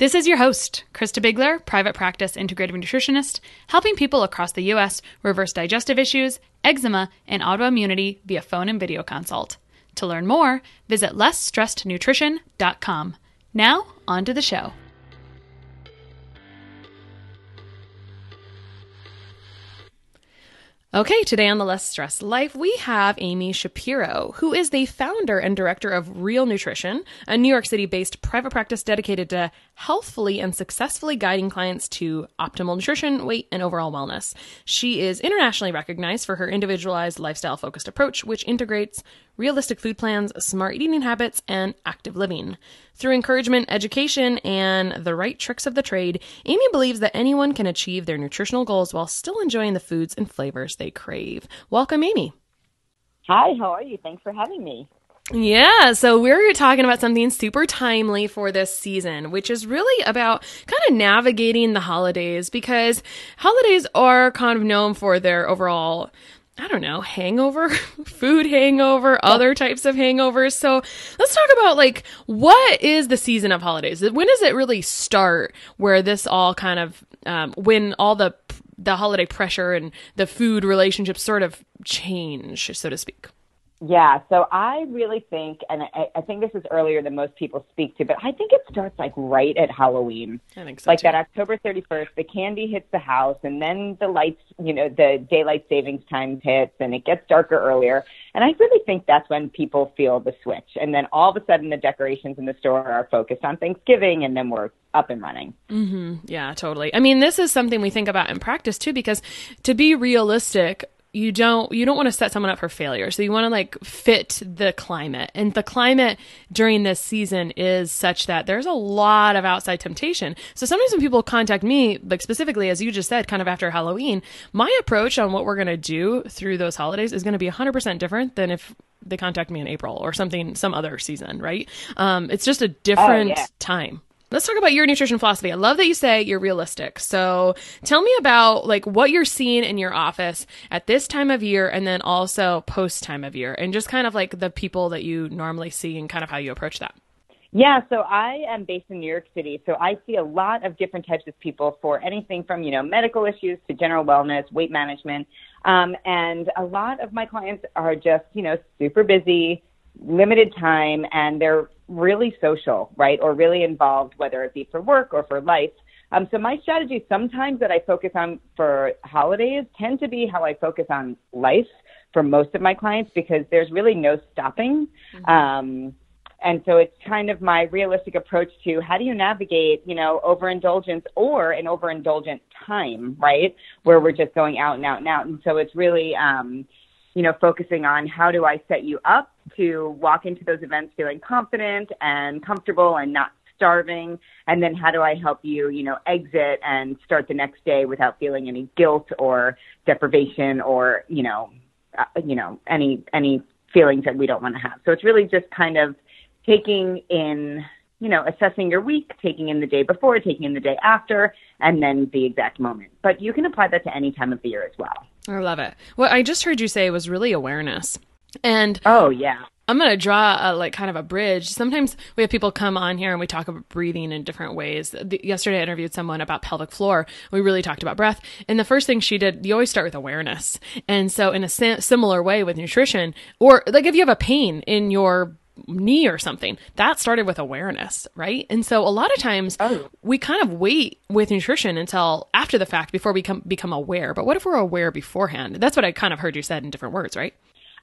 This is your host, Christa Biegler, private practice integrative nutritionist, helping people across the U.S. reverse digestive issues, eczema, and autoimmunity via phone and video consult. To learn more, visit lessstressednutrition.com. Now, on to the show. Okay, today on the Less Stressed Life, we have Amy Shapiro, who is the founder and director of Real Nutrition, a New York City based private practice dedicated to healthfully and successfully guiding clients to optimal nutrition, weight, and overall wellness. She is internationally recognized for her individualized lifestyle focused approach, which integrates realistic food plans, smart eating habits, and active living. Through encouragement, education, and the right tricks of the trade, Amy believes that anyone can achieve their nutritional goals while still enjoying the foods and flavors they crave. Welcome, Amy. Hi, how are you? Thanks for having me. Yeah, so we're talking about something super timely for this season, which is really about kind of navigating the holidays because holidays are kind of known for their overall I don't know, hangover, food hangover, other types of hangovers. So let's talk about like what is the season of holidays? When does it really start where this all kind of, um, when all the, the holiday pressure and the food relationships sort of change, so to speak? Yeah, so I really think, and I, I, think this is earlier than most people speak to, but I think it starts like right at Halloween. I think so. Like too. that October 31st, the candy hits the house, and then the lights, you know, the daylight savings time hits, and it gets darker earlier. And I really think that's when people feel the switch. And then all of a sudden, the decorations in the store are focused on Thanksgiving, and then we're up and running. Mm-hmm. Yeah, totally. I mean, this is something we think about in practice too, because to be realistic, you don't you don't want to set someone up for failure. So you want to like fit the climate. And the climate during this season is such that there's a lot of outside temptation. So sometimes when people contact me like specifically as you just said kind of after halloween my approach on what we're going to do through those holidays is going to be 100% different than if they contact me in april or something some other season right? Um, it's just a different oh, yeah. time Let's talk about your nutrition philosophy. I love that you say you're realistic. So tell me about like what you're seeing in your office at this time of year and then also post time of year and just kind of like the people that you normally see and kind of how you approach that. Yeah, so I am based in New York City, so I see a lot of different types of people for anything from, you know, medical issues to general wellness, weight management. Um, and a lot of my clients are just, you know, super busy, limited time, and they're really social, right, or really involved, whether it be for work or for life. Um, so my strategy sometimes that I focus on for holidays tend to be how I focus on life for most of my clients because there's really no stopping. Mm-hmm. Um, and so it's kind of my realistic approach to how do you navigate, you know, overindulgence or an overindulgent time, right? Where we're just going out and out and out. And so it's really, um, you know, focusing on how do I set you up to walk into those events feeling confident and comfortable and not starving and then how do I help you, you know, exit and start the next day without feeling any guilt or deprivation or, you know, uh, you know, any any feelings that we don't want to have. So it's really just kind of taking in you know, assessing your week, taking in the day before, taking in the day after, and then the exact moment. But you can apply that to any time of the year as well. I love it. What I just heard you say was really awareness. And oh yeah. I'm going to draw a, like kind of a bridge. Sometimes we have people come on here and we talk about breathing in different ways. The, yesterday I interviewed someone about pelvic floor. We really talked about breath. And the first thing she did, you always start with awareness. And so in a similar way with nutrition, or like if you have a pain in your knee or something. That started with awareness, right? And so a lot of times oh. we kind of wait with nutrition until after the fact before we come, become aware. But what if we're aware beforehand? That's what I kind of heard you said in different words, right?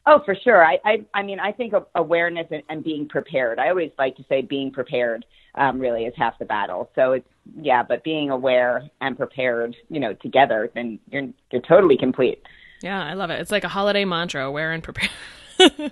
Oh, for sure. I, I, I mean, I think awareness and, and being prepared. I always like to say being prepared um, really is half the battle. So it's yeah, but being aware and prepared, you know, together, then you're you're totally complete. Yeah, I love it. It's like a holiday mantra: aware and prepared. okay.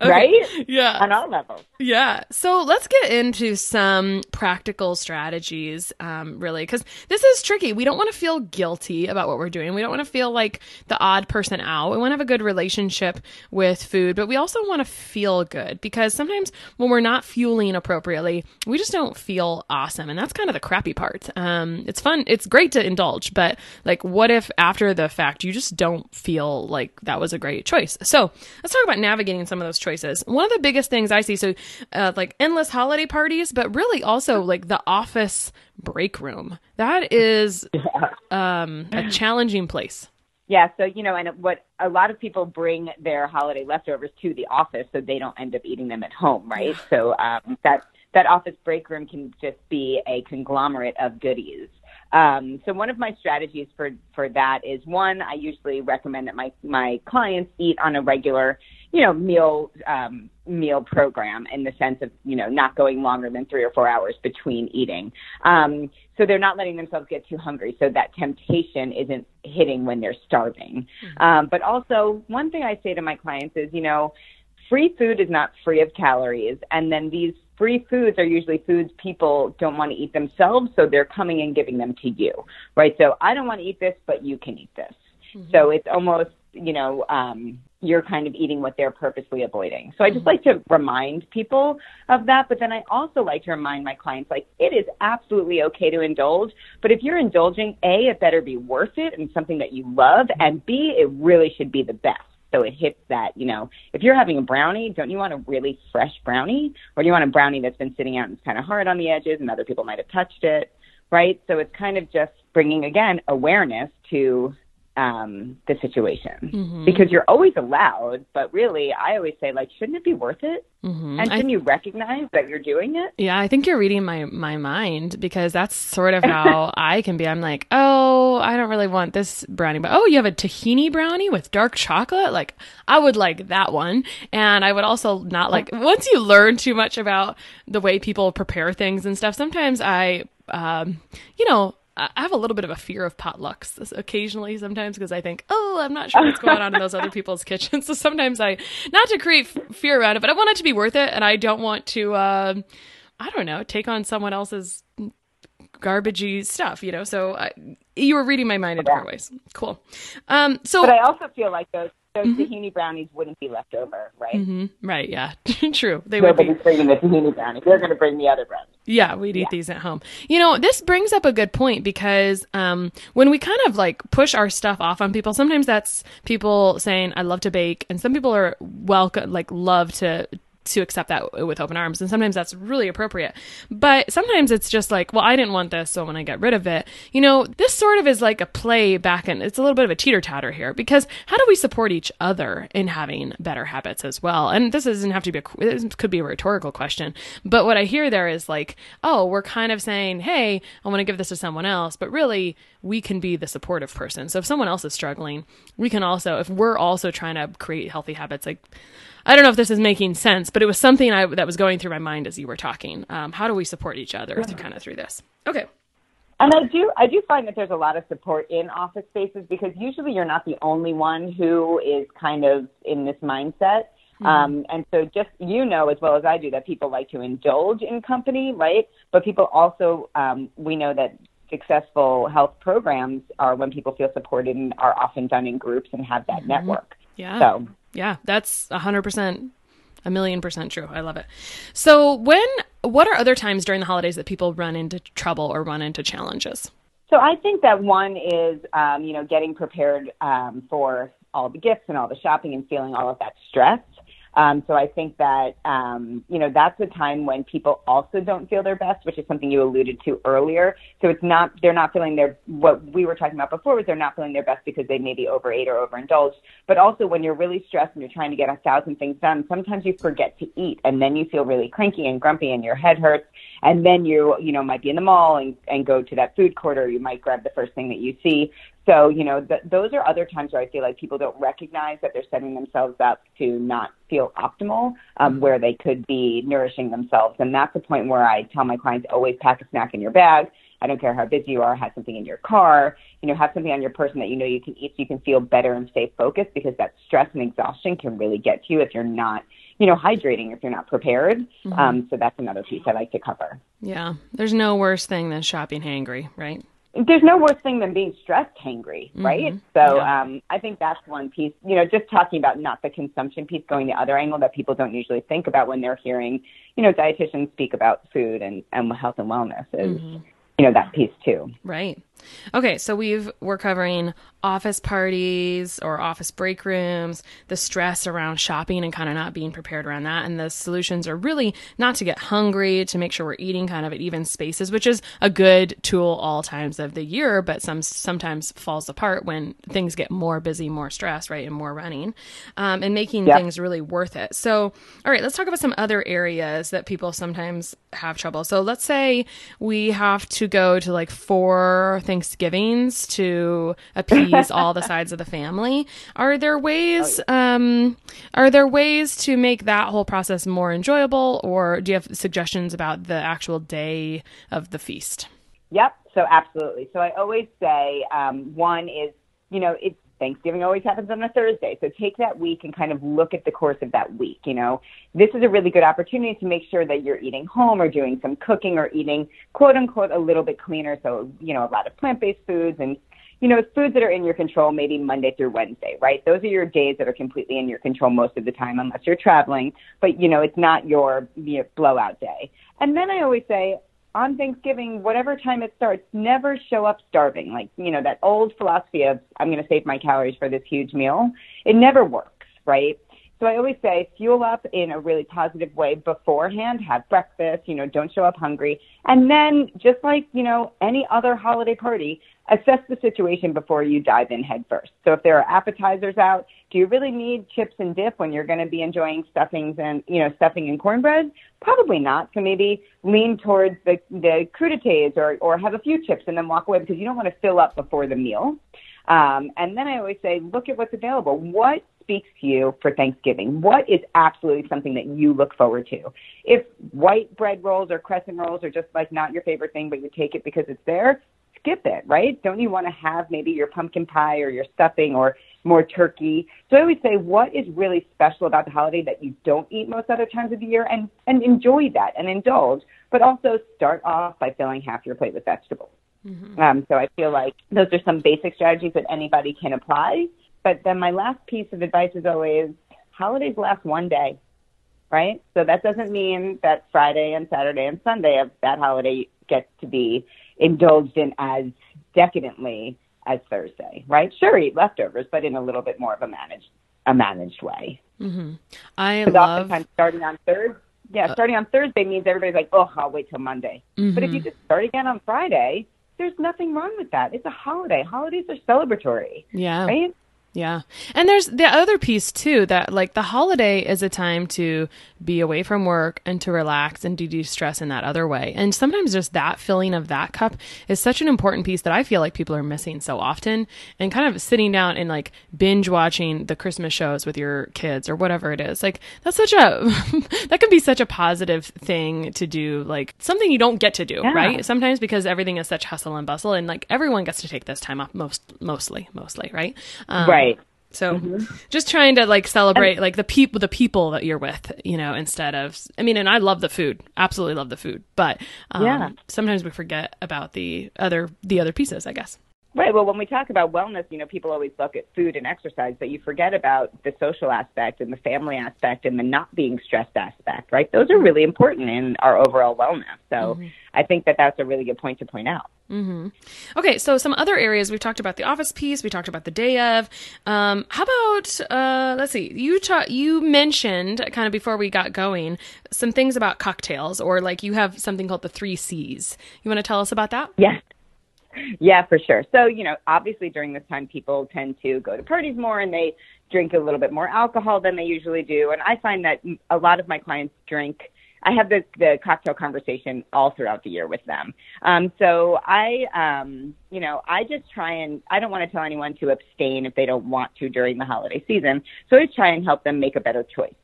Right? Yeah. On all levels. Yeah. So let's get into some practical strategies, um, really, because this is tricky. We don't want to feel guilty about what we're doing. We don't want to feel like the odd person out. We want to have a good relationship with food, but we also want to feel good because sometimes when we're not fueling appropriately, we just don't feel awesome. And that's kind of the crappy part. Um, it's fun. It's great to indulge, but like, what if after the fact you just don't feel like that was a great choice? So let's talk about about navigating some of those choices. One of the biggest things I see, so uh, like endless holiday parties, but really also like the office break room. That is um, a challenging place. Yeah, so you know, and what a lot of people bring their holiday leftovers to the office, so they don't end up eating them at home, right? So um, that that office break room can just be a conglomerate of goodies. Um, so one of my strategies for for that is one, I usually recommend that my my clients eat on a regular, you know, meal um, meal program in the sense of you know not going longer than three or four hours between eating. Um, so they're not letting themselves get too hungry, so that temptation isn't hitting when they're starving. Mm-hmm. Um, but also, one thing I say to my clients is, you know, free food is not free of calories, and then these free foods are usually foods people don't want to eat themselves, so they're coming and giving them to you, right? So I don't want to eat this, but you can eat this. Mm-hmm. So it's almost, you know, um, you're kind of eating what they're purposely avoiding. So I just mm-hmm. like to remind people of that. But then I also like to remind my clients, like, it is absolutely okay to indulge. But if you're indulging, A, it better be worth it and something that you love. And B, it really should be the best. So it hits that, you know, if you're having a brownie, don't you want a really fresh brownie? Or do you want a brownie that's been sitting out and it's kind of hard on the edges and other people might have touched it, right? So it's kind of just bringing, again, awareness to um, the situation mm-hmm. because you're always allowed, but really, I always say, like, shouldn't it be worth it? Mm-hmm. And shouldn't I, you recognize that you're doing it? Yeah, I think you're reading my my mind because that's sort of how I can be. I'm like, oh, I don't really want this brownie, but oh, you have a tahini brownie with dark chocolate. Like, I would like that one, and I would also not like. Once you learn too much about the way people prepare things and stuff, sometimes I, um, you know I have a little bit of a fear of potlucks occasionally sometimes because I think, oh, I'm not sure what's going on in those other people's kitchens. So sometimes I, not to create f- fear around it, but I want it to be worth it. And I don't want to, uh, I don't know, take on someone else's garbagey stuff, you know? So I, you were reading my mind in different ways. Cool. Um, so, but I also feel like those those mm-hmm. tahini brownies wouldn't be left over, right? Mm-hmm. Right. Yeah. True. They Nobody's would be bringing the tahini brownies. They're going to bring the other brownies. Yeah, we'd eat yeah. these at home. You know, this brings up a good point because um, when we kind of like push our stuff off on people, sometimes that's people saying, "I love to bake," and some people are welcome, like love to to accept that with open arms. And sometimes that's really appropriate. But sometimes it's just like, well, I didn't want this, so when I get rid of it, you know, this sort of is like a play back and it's a little bit of a teeter totter here because how do we support each other in having better habits as well? And this doesn't have to be a, it could be a rhetorical question. But what I hear there is like, oh, we're kind of saying, hey, I want to give this to someone else. But really, we can be the supportive person. So if someone else is struggling, we can also, if we're also trying to create healthy habits, like, I don't know if this is making sense, but it was something I, that was going through my mind as you were talking. Um, how do we support each other yeah. kind of through this? Okay. And I do, I do find that there's a lot of support in office spaces because usually you're not the only one who is kind of in this mindset. Mm-hmm. Um, and so just, you know, as well as I do, that people like to indulge in company, right? But people also, um, we know that successful health programs are when people feel supported and are often done in groups and have that mm-hmm. network. Yeah. So yeah, that's a hundred percent, a million percent true. I love it. So when, what are other times during the holidays that people run into trouble or run into challenges? So I think that one is, um, you know, getting prepared um, for all the gifts and all the shopping and feeling all of that stress. Um, so I think that um, you know that's a time when people also don't feel their best, which is something you alluded to earlier. So it's not they're not feeling their what we were talking about before was they're not feeling their best because they maybe overate or overindulged. But also when you're really stressed and you're trying to get a thousand things done, sometimes you forget to eat, and then you feel really cranky and grumpy, and your head hurts. And then you you know might be in the mall and, and go to that food court, or you might grab the first thing that you see. So, you know, th- those are other times where I feel like people don't recognize that they're setting themselves up to not feel optimal, um, where they could be nourishing themselves. And that's the point where I tell my clients always pack a snack in your bag. I don't care how busy you are, have something in your car, you know, have something on your person that you know you can eat so you can feel better and stay focused because that stress and exhaustion can really get to you if you're not, you know, hydrating, if you're not prepared. Mm-hmm. Um, so that's another piece I like to cover. Yeah. There's no worse thing than shopping hangry, right? There's no worse thing than being stressed hangry, right? Mm-hmm. So yeah. um, I think that's one piece. You know, just talking about not the consumption piece, going the other angle that people don't usually think about when they're hearing, you know, dietitians speak about food and, and health and wellness is, mm-hmm. you know, that piece too. Right. Okay, so we've we're covering office parties or office break rooms, the stress around shopping and kind of not being prepared around that, and the solutions are really not to get hungry, to make sure we're eating kind of at even spaces, which is a good tool all times of the year, but some sometimes falls apart when things get more busy, more stress, right, and more running, um, and making yeah. things really worth it. So, all right, let's talk about some other areas that people sometimes have trouble. So, let's say we have to go to like four Thanksgivings to appease all the sides of the family. Are there ways? Oh, um, are there ways to make that whole process more enjoyable, or do you have suggestions about the actual day of the feast? Yep. So absolutely. So I always say um, one is you know it's Thanksgiving always happens on a Thursday. So take that week and kind of look at the course of that week. You know, this is a really good opportunity to make sure that you're eating home or doing some cooking or eating quote unquote a little bit cleaner. So, you know, a lot of plant based foods and, you know, foods that are in your control maybe Monday through Wednesday, right? Those are your days that are completely in your control most of the time unless you're traveling, but you know, it's not your you blowout day. And then I always say, on Thanksgiving, whatever time it starts, never show up starving. Like, you know, that old philosophy of I'm going to save my calories for this huge meal. It never works, right? So I always say fuel up in a really positive way beforehand, have breakfast, you know, don't show up hungry. And then just like, you know, any other holiday party, assess the situation before you dive in head first. So if there are appetizers out, do you really need chips and dip when you're going to be enjoying stuffings and, you know, stuffing and cornbread? Probably not. So maybe lean towards the, the crudités or, or have a few chips and then walk away because you don't want to fill up before the meal. Um, and then I always say, look at what's available. What speaks to you for Thanksgiving? What is absolutely something that you look forward to? If white bread rolls or crescent rolls are just like not your favorite thing, but you take it because it's there, skip it, right? Don't you want to have maybe your pumpkin pie or your stuffing or more turkey? So I always say, what is really special about the holiday that you don't eat most other times of the year and, and enjoy that and indulge, but also start off by filling half your plate with vegetables. Mm-hmm. Um, so I feel like those are some basic strategies that anybody can apply. But then my last piece of advice is always holidays last one day, right? So that doesn't mean that Friday and Saturday and Sunday of that holiday get to be indulged in as decadently as Thursday, right? Sure, eat leftovers, but in a little bit more of a managed a managed way. Mm-hmm. I love oftentimes starting on Thursday. Yeah, uh, starting on Thursday means everybody's like, "Oh, I'll wait till Monday." Mm-hmm. But if you mm-hmm. just start again on Friday, there's nothing wrong with that. It's a holiday. Holidays are celebratory. Yeah. Right? Yeah. And there's the other piece too that like the holiday is a time to be away from work and to relax and to de-stress in that other way. And sometimes just that filling of that cup is such an important piece that I feel like people are missing so often and kind of sitting down and like binge watching the Christmas shows with your kids or whatever it is. Like that's such a that can be such a positive thing to do, like something you don't get to do, yeah. right? Sometimes because everything is such hustle and bustle and like everyone gets to take this time off most mostly, mostly, right? Um, right so mm-hmm. just trying to like celebrate like the people the people that you're with, you know, instead of I mean, and I love the food, absolutely love the food, but um, yeah. sometimes we forget about the other the other pieces, I guess. Right. Well, when we talk about wellness, you know, people always look at food and exercise, but you forget about the social aspect and the family aspect and the not being stressed aspect, right? Those are really important in our overall wellness. So mm-hmm. I think that that's a really good point to point out. Mm-hmm. Okay, so some other areas we've talked about the office piece, we talked about the day of. Um, how about uh, let's see, you ta- you mentioned kind of before we got going some things about cocktails, or like you have something called the three C's. You want to tell us about that? Yes. Yeah, for sure. So, you know, obviously during this time, people tend to go to parties more and they drink a little bit more alcohol than they usually do. And I find that a lot of my clients drink. I have the, the cocktail conversation all throughout the year with them. Um, so I, um, you know, I just try and I don't want to tell anyone to abstain if they don't want to during the holiday season. So I try and help them make a better choice.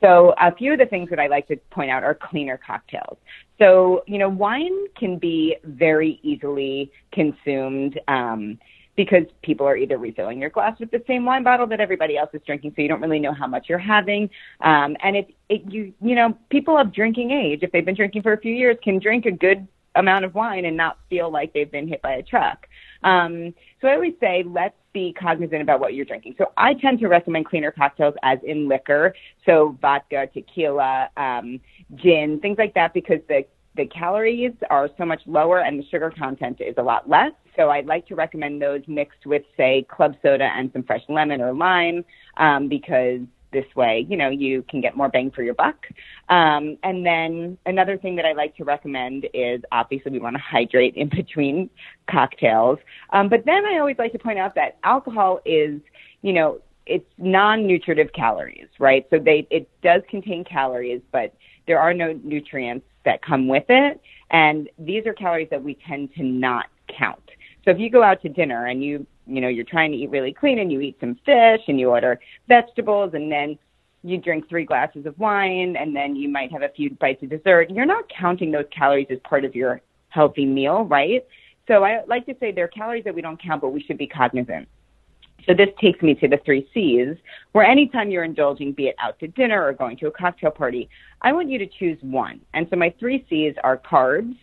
So a few of the things that I like to point out are cleaner cocktails. So, you know, wine can be very easily consumed um, because people are either refilling your glass with the same wine bottle that everybody else is drinking, so you don't really know how much you're having. Um, and it, it, you, you know, people of drinking age, if they've been drinking for a few years, can drink a good amount of wine and not feel like they've been hit by a truck. Um, so I always say, let's be cognizant about what you're drinking. So I tend to recommend cleaner cocktails as in liquor, so vodka, tequila, um, gin, things like that, because the the calories are so much lower and the sugar content is a lot less. So I'd like to recommend those mixed with, say, club soda and some fresh lemon or lime, um, because this way, you know, you can get more bang for your buck. Um, and then another thing that I like to recommend is obviously we want to hydrate in between cocktails. Um, but then I always like to point out that alcohol is, you know, it's non-nutritive calories, right? So they, it does contain calories, but there are no nutrients that come with it. And these are calories that we tend to not count. So if you go out to dinner and you you know, you're trying to eat really clean and you eat some fish and you order vegetables and then you drink three glasses of wine and then you might have a few bites of dessert. You're not counting those calories as part of your healthy meal, right? So I like to say there are calories that we don't count, but we should be cognizant. So this takes me to the three C's, where anytime you're indulging, be it out to dinner or going to a cocktail party, I want you to choose one. And so my three C's are carbs,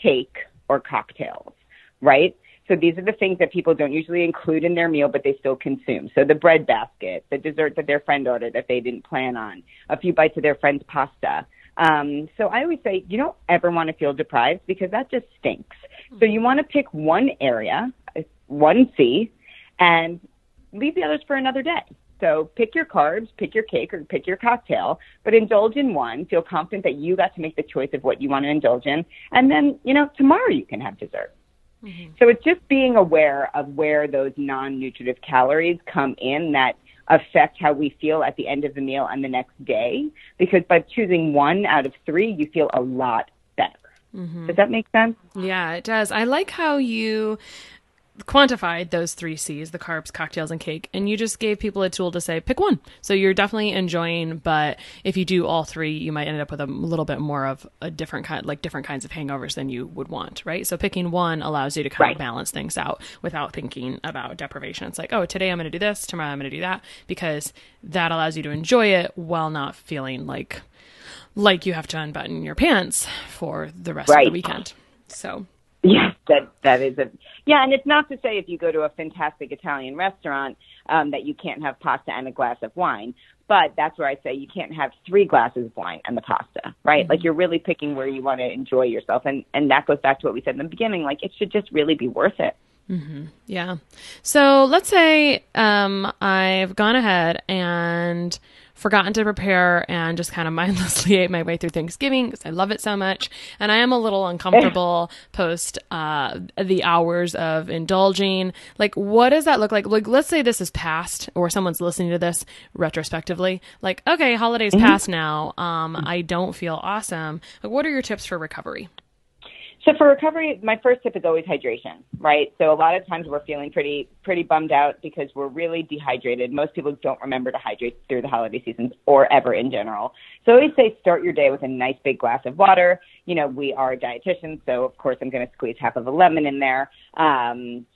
cake, or cocktails, right? So these are the things that people don't usually include in their meal, but they still consume. So the bread basket, the dessert that their friend ordered that they didn't plan on, a few bites of their friend's pasta. Um, so I always say you don't ever want to feel deprived because that just stinks. So you want to pick one area, one C, and leave the others for another day. So pick your carbs, pick your cake, or pick your cocktail, but indulge in one. Feel confident that you got to make the choice of what you want to indulge in, and then you know tomorrow you can have dessert. Mm-hmm. So it's just being aware of where those non-nutritive calories come in that affect how we feel at the end of the meal and the next day. Because by choosing one out of three, you feel a lot better. Mm-hmm. Does that make sense? Yeah, it does. I like how you quantified those three C's, the carbs, cocktails, and cake, and you just gave people a tool to say, pick one. So you're definitely enjoying, but if you do all three, you might end up with a little bit more of a different kind, like different kinds of hangovers than you would want, right? So picking one allows you to kind right. of balance things out without thinking about deprivation. It's like, oh, today I'm going to do this, tomorrow I'm going to do that, because that allows you to enjoy it while not feeling like like you have to unbutton your pants for the rest right. of the weekend. So Yes, that that is a yeah, and it's not to say if you go to a fantastic Italian restaurant um, that you can't have pasta and a glass of wine, but that's where I say you can't have three glasses of wine and the pasta, right? Mm-hmm. Like you're really picking where you want to enjoy yourself, and and that goes back to what we said in the beginning. Like it should just really be worth it. Mm-hmm. Yeah. So let's say um, I've gone ahead and forgotten to prepare and just kind of mindlessly ate my way through Thanksgiving because I love it so much. And I am a little uncomfortable post uh, the hours of indulging. Like, what does that look like? Like, let's say this is past or someone's listening to this retrospectively. Like, okay, holidays mm-hmm. past now. Um, I don't feel awesome. Like, what are your tips for recovery? So for recovery, my first tip is always hydration, right? So a lot of times we're feeling pretty pretty bummed out because we're really dehydrated. Most people don't remember to hydrate through the holiday seasons or ever in general. So I always say start your day with a nice big glass of water. You know, we are dietitians, so of course I'm going to squeeze half of a lemon in there. Um,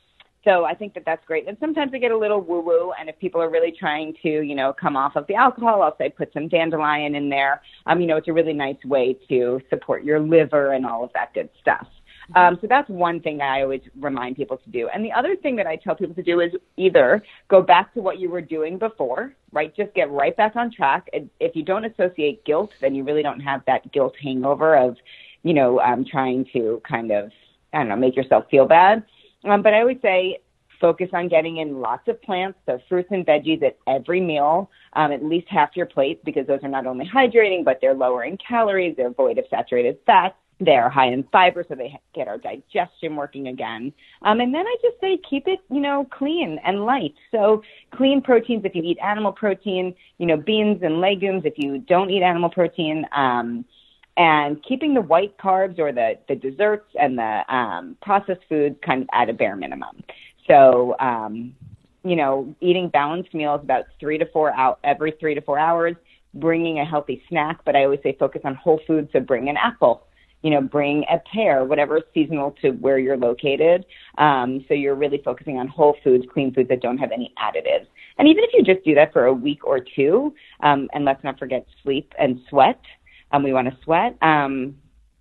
so I think that that's great. And sometimes I get a little woo woo. And if people are really trying to, you know, come off of the alcohol, I'll say put some dandelion in there. Um, you know, it's a really nice way to support your liver and all of that good stuff. Um, so that's one thing I always remind people to do. And the other thing that I tell people to do is either go back to what you were doing before, right? Just get right back on track. And if you don't associate guilt, then you really don't have that guilt hangover of, you know, um, trying to kind of, I don't know, make yourself feel bad. Um, but I always say focus on getting in lots of plants, so fruits and veggies at every meal, um, at least half your plate, because those are not only hydrating, but they're lower in calories, they're void of saturated fats, they're high in fiber, so they get our digestion working again. Um, and then I just say keep it, you know, clean and light. So clean proteins if you eat animal protein, you know, beans and legumes if you don't eat animal protein. Um, and keeping the white carbs or the, the desserts and the um, processed foods kind of at a bare minimum. So, um, you know, eating balanced meals about three to four out every three to four hours, bringing a healthy snack. But I always say focus on whole foods. So bring an apple, you know, bring a pear, whatever is seasonal to where you're located. Um, so you're really focusing on whole foods, clean foods that don't have any additives. And even if you just do that for a week or two, um, and let's not forget sleep and sweat. Um, we want to sweat. Um,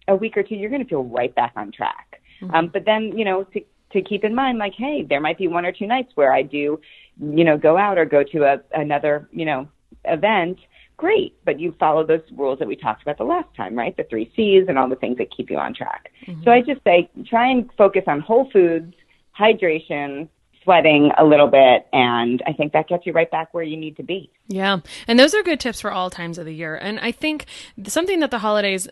a week or two, you're going to feel right back on track. Mm-hmm. Um, but then, you know, to to keep in mind, like, hey, there might be one or two nights where I do, you know, go out or go to a, another, you know, event. Great, but you follow those rules that we talked about the last time, right? The three C's and all the things that keep you on track. Mm-hmm. So I just say try and focus on whole foods, hydration, sweating a little bit and i think that gets you right back where you need to be. Yeah and those are good tips for all times of the year. And i think something that the holidays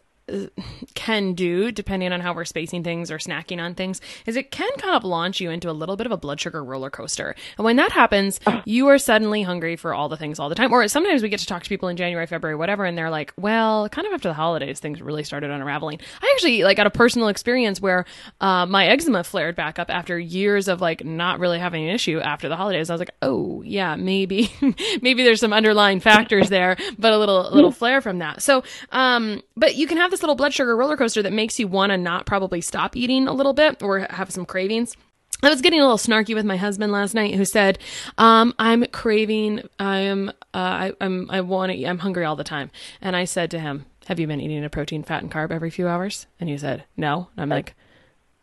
can do, depending on how we're spacing things or snacking on things, is it can kind of launch you into a little bit of a blood sugar roller coaster. And when that happens, you are suddenly hungry for all the things all the time. Or sometimes we get to talk to people in January, February, whatever, and they're like, well, kind of after the holidays, things really started unraveling. I actually like got a personal experience where uh, my eczema flared back up after years of like not really having an issue after the holidays. I was like, oh yeah, maybe, maybe there's some underlying factors there, but a little, a little flare from that. So, um, but you can have this little blood sugar roller coaster that makes you want to not probably stop eating a little bit or have some cravings. I was getting a little snarky with my husband last night, who said, um, "I'm craving. I'm. Uh, I, I'm. I want to. I'm hungry all the time." And I said to him, "Have you been eating a protein, fat, and carb every few hours?" And he said, "No." And I'm like,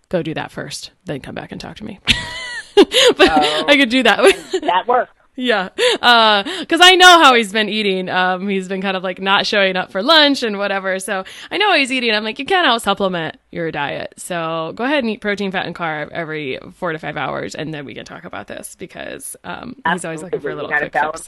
"Go do that first, then come back and talk to me." but oh, I could do that. that works. Yeah. Uh, cause I know how he's been eating. Um, he's been kind of like not showing up for lunch and whatever. So I know he's eating. I'm like, you can't out supplement your diet. So go ahead and eat protein, fat, and carb every four to five hours. And then we can talk about this because, um, he's always looking for a little quick fix.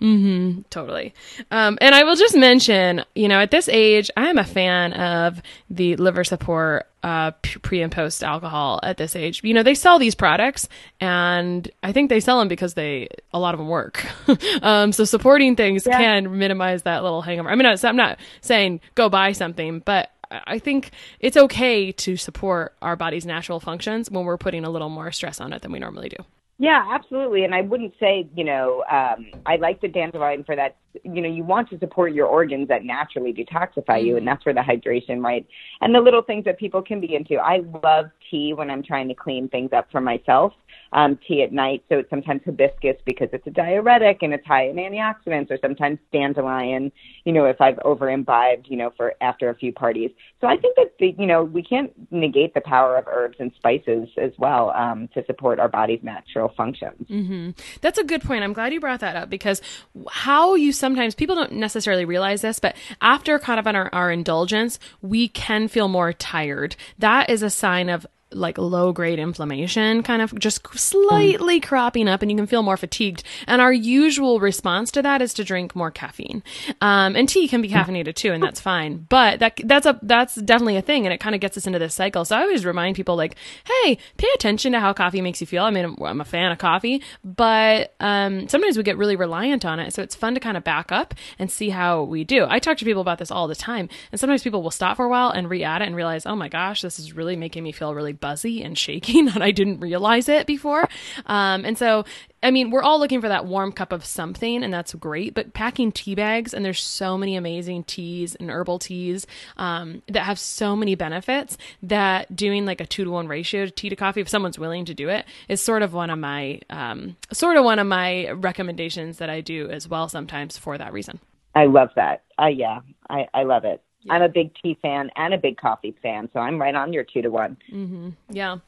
Mm-hmm. Totally. Um, and I will just mention, you know, at this age, I am a fan of the liver support uh, pre and post alcohol at this age. You know, they sell these products, and I think they sell them because they a lot of them work. um, so supporting things yeah. can minimize that little hangover. I mean, I'm not saying go buy something, but I think it's okay to support our body's natural functions when we're putting a little more stress on it than we normally do. Yeah, absolutely. And I wouldn't say, you know, um, I like the dandelion for that. You know, you want to support your organs that naturally detoxify you, and mm-hmm. that's where the hydration, right? And the little things that people can be into. I love tea when I'm trying to clean things up for myself um, tea at night. So it's sometimes hibiscus because it's a diuretic and it's high in antioxidants, or sometimes dandelion, you know, if I've over imbibed, you know, for after a few parties. So I think that, the, you know, we can't negate the power of herbs and spices as well um, to support our body's natural functions. Mm-hmm. That's a good point. I'm glad you brought that up because how you sometimes, people don't necessarily realize this, but after kind of our, our indulgence, we can feel more tired. That is a sign of like low grade inflammation kind of just slightly cropping up and you can feel more fatigued. And our usual response to that is to drink more caffeine. Um, and tea can be caffeinated too, and that's fine. But that, that's a, that's definitely a thing. And it kind of gets us into this cycle. So I always remind people like, Hey, pay attention to how coffee makes you feel. I mean, I'm a fan of coffee, but, um, sometimes we get really reliant on it. So it's fun to kind of back up and see how we do. I talk to people about this all the time. And sometimes people will stop for a while and re-add it and realize, oh my gosh, this is really making me feel really buzzy and shaking and I didn't realize it before. Um, and so, I mean, we're all looking for that warm cup of something and that's great, but packing tea bags and there's so many amazing teas and herbal teas, um, that have so many benefits that doing like a two to one ratio tea to coffee, if someone's willing to do it, is sort of one of my, um, sort of one of my recommendations that I do as well sometimes for that reason. I love that. Uh, yeah, I, I love it. I'm a big tea fan and a big coffee fan, so I'm right on your two to one. Mm-hmm. Yeah.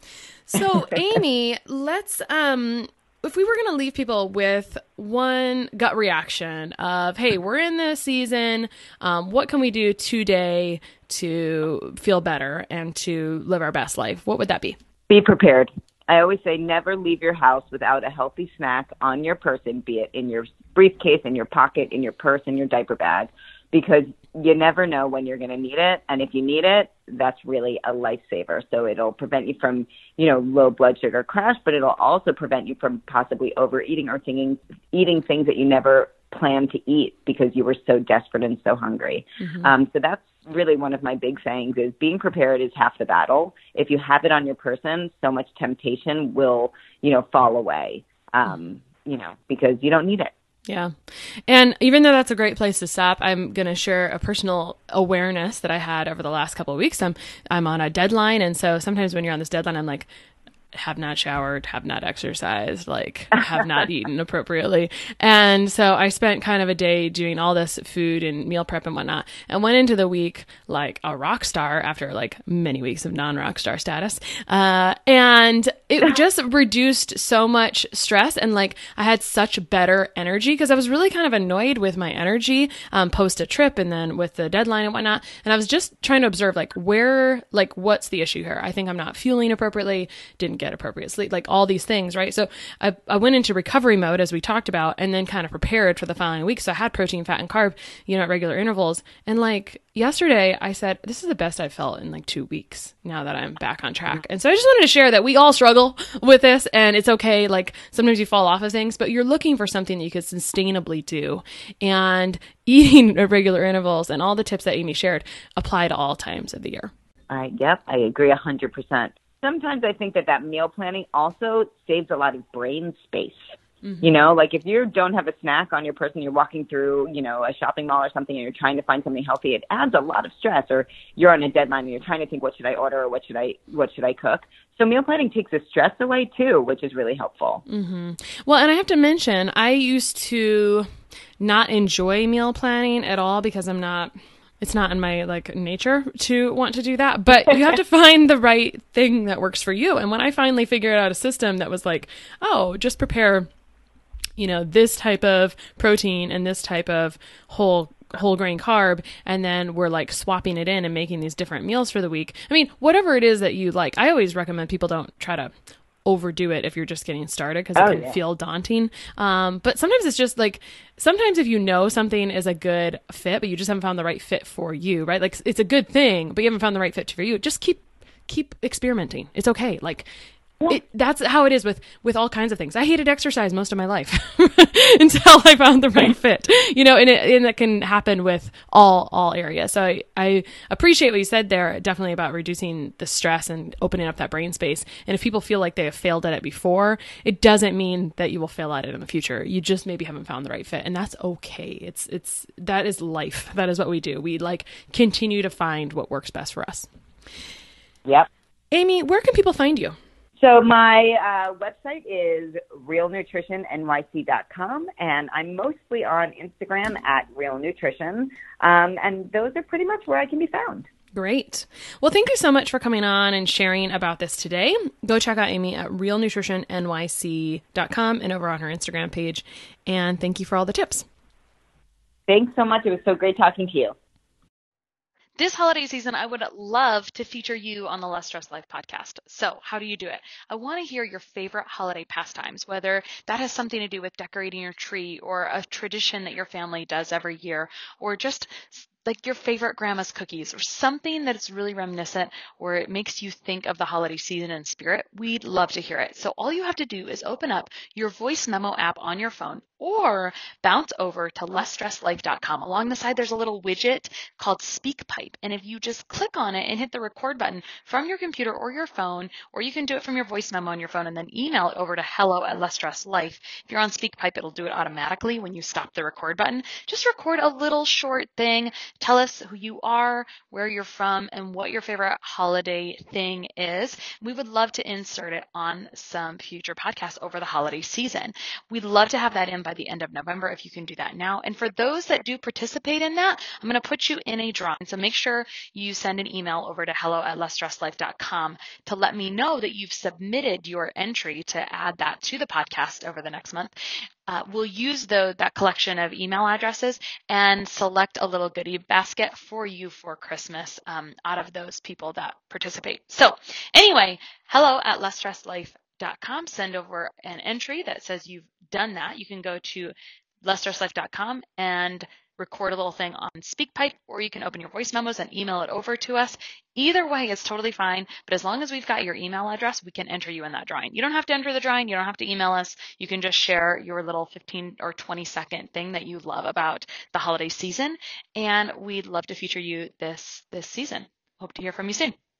So, Amy, let's um, if we were going to leave people with one gut reaction of, hey, we're in this season, um, what can we do today to feel better and to live our best life? What would that be? Be prepared. I always say never leave your house without a healthy snack on your person, be it in your briefcase, in your pocket, in your purse, in your diaper bag, because you never know when you're going to need it. And if you need it, that's really a lifesaver. So it'll prevent you from, you know, low blood sugar crash, but it'll also prevent you from possibly overeating or thinking, eating things that you never planned to eat because you were so desperate and so hungry. Mm-hmm. Um, so that's really one of my big sayings is being prepared is half the battle. If you have it on your person, so much temptation will, you know, fall away. Um, you know, because you don't need it. Yeah. And even though that's a great place to stop, I'm going to share a personal awareness that I had over the last couple of weeks. I'm I'm on a deadline and so sometimes when you're on this deadline I'm like have not showered, have not exercised, like have not eaten appropriately. And so I spent kind of a day doing all this food and meal prep and whatnot and went into the week like a rock star after like many weeks of non rock star status. Uh, and it just reduced so much stress and like I had such better energy because I was really kind of annoyed with my energy um, post a trip and then with the deadline and whatnot. And I was just trying to observe like where, like, what's the issue here? I think I'm not fueling appropriately, didn't get get appropriate sleep, like all these things, right? So I, I went into recovery mode as we talked about and then kind of prepared for the following week. So I had protein, fat, and carb, you know, at regular intervals. And like yesterday, I said, this is the best I've felt in like two weeks now that I'm back on track. And so I just wanted to share that we all struggle with this and it's okay. Like sometimes you fall off of things, but you're looking for something that you could sustainably do. And eating at regular intervals and all the tips that Amy shared apply to all times of the year. I, Yep. I agree 100% sometimes I think that that meal planning also saves a lot of brain space. Mm-hmm. You know, like if you don't have a snack on your person, you're walking through, you know, a shopping mall or something and you're trying to find something healthy, it adds a lot of stress or you're on a deadline and you're trying to think what should I order or what should I what should I cook. So meal planning takes the stress away too, which is really helpful. Mm-hmm. Well, and I have to mention, I used to not enjoy meal planning at all because I'm not it's not in my like nature to want to do that but you have to find the right thing that works for you. And when i finally figured out a system that was like oh just prepare you know this type of protein and this type of whole whole grain carb and then we're like swapping it in and making these different meals for the week. I mean whatever it is that you like i always recommend people don't try to overdo it if you're just getting started because it oh, can yeah. feel daunting. Um, but sometimes it's just like sometimes if you know something is a good fit, but you just haven't found the right fit for you, right? Like it's a good thing, but you haven't found the right fit for you. Just keep keep experimenting. It's okay. Like it, that's how it is with with all kinds of things. I hated exercise most of my life until I found the right fit. You know, and it and that can happen with all all areas. So I, I appreciate what you said there, definitely about reducing the stress and opening up that brain space. And if people feel like they have failed at it before, it doesn't mean that you will fail at it in the future. You just maybe haven't found the right fit, and that's okay. It's it's that is life. That is what we do. We like continue to find what works best for us. Yep. Amy, where can people find you? So my uh, website is realnutritionnyc.com, and I'm mostly on Instagram at realnutrition, um, and those are pretty much where I can be found. Great. Well, thank you so much for coming on and sharing about this today. Go check out Amy at realnutritionnyc.com and over on her Instagram page. And thank you for all the tips. Thanks so much. It was so great talking to you. This holiday season, I would love to feature you on the Less Stress Life podcast. So, how do you do it? I want to hear your favorite holiday pastimes, whether that has something to do with decorating your tree or a tradition that your family does every year, or just like your favorite grandma's cookies or something that is really reminiscent or it makes you think of the holiday season and spirit, we'd love to hear it. So all you have to do is open up your voice memo app on your phone or bounce over to lessstresslife.com. Along the side, there's a little widget called SpeakPipe. And if you just click on it and hit the record button from your computer or your phone, or you can do it from your voice memo on your phone and then email it over to hello at lessstresslife. If you're on SpeakPipe, it'll do it automatically when you stop the record button. Just record a little short thing Tell us who you are, where you're from, and what your favorite holiday thing is. We would love to insert it on some future podcasts over the holiday season. We'd love to have that in by the end of November if you can do that now. And for those that do participate in that, I'm going to put you in a drawing. So make sure you send an email over to hello at lessstresslife.com to let me know that you've submitted your entry to add that to the podcast over the next month. Uh, we'll use though that collection of email addresses and select a little goodie basket for you for Christmas um, out of those people that participate. So anyway, hello at lessstresslife.com. Send over an entry that says you've done that. You can go to lessstresslife.com and record a little thing on SpeakPipe, or you can open your voice memos and email it over to us. Either way is totally fine, but as long as we've got your email address, we can enter you in that drawing. You don't have to enter the drawing, you don't have to email us. You can just share your little 15 or 20 second thing that you love about the holiday season, and we'd love to feature you this this season. Hope to hear from you soon.